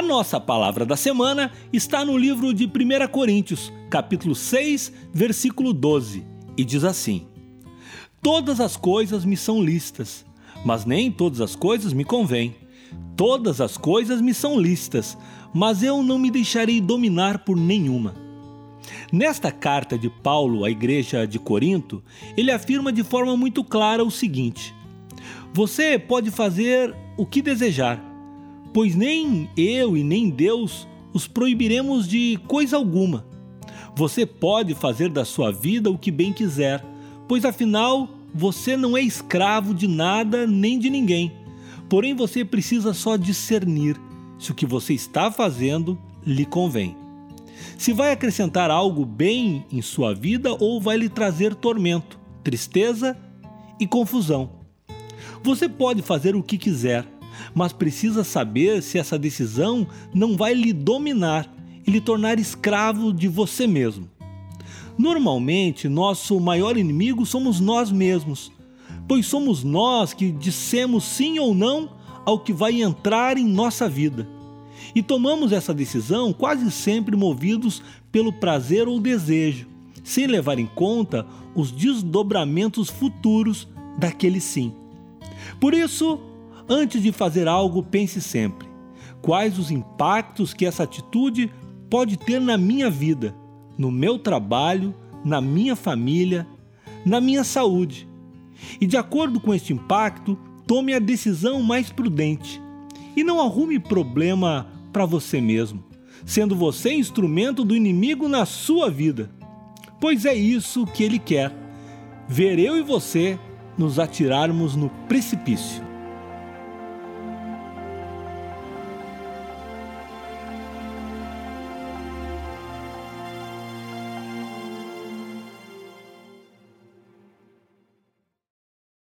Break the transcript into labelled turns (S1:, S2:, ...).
S1: A nossa palavra da semana está no livro de 1 Coríntios, capítulo 6, versículo 12, e diz assim: Todas as coisas me são listas, mas nem todas as coisas me convêm. Todas as coisas me são listas, mas eu não me deixarei dominar por nenhuma. Nesta carta de Paulo à igreja de Corinto, ele afirma de forma muito clara o seguinte: Você pode fazer o que desejar, pois nem eu e nem Deus os proibiremos de coisa alguma. Você pode fazer da sua vida o que bem quiser, pois afinal você não é escravo de nada nem de ninguém. Porém, você precisa só discernir se o que você está fazendo lhe convém. Se vai acrescentar algo bem em sua vida ou vai lhe trazer tormento, tristeza e confusão. Você pode fazer o que quiser, mas precisa saber se essa decisão não vai lhe dominar e lhe tornar escravo de você mesmo. Normalmente, nosso maior inimigo somos nós mesmos, pois somos nós que dissemos sim ou não ao que vai entrar em nossa vida. E tomamos essa decisão quase sempre movidos pelo prazer ou desejo, sem levar em conta os desdobramentos futuros daquele sim. Por isso, Antes de fazer algo, pense sempre: quais os impactos que essa atitude pode ter na minha vida, no meu trabalho, na minha família, na minha saúde. E de acordo com este impacto, tome a decisão mais prudente. E não arrume problema para você mesmo, sendo você instrumento do inimigo na sua vida. Pois é isso que ele quer: ver eu e você nos atirarmos no precipício.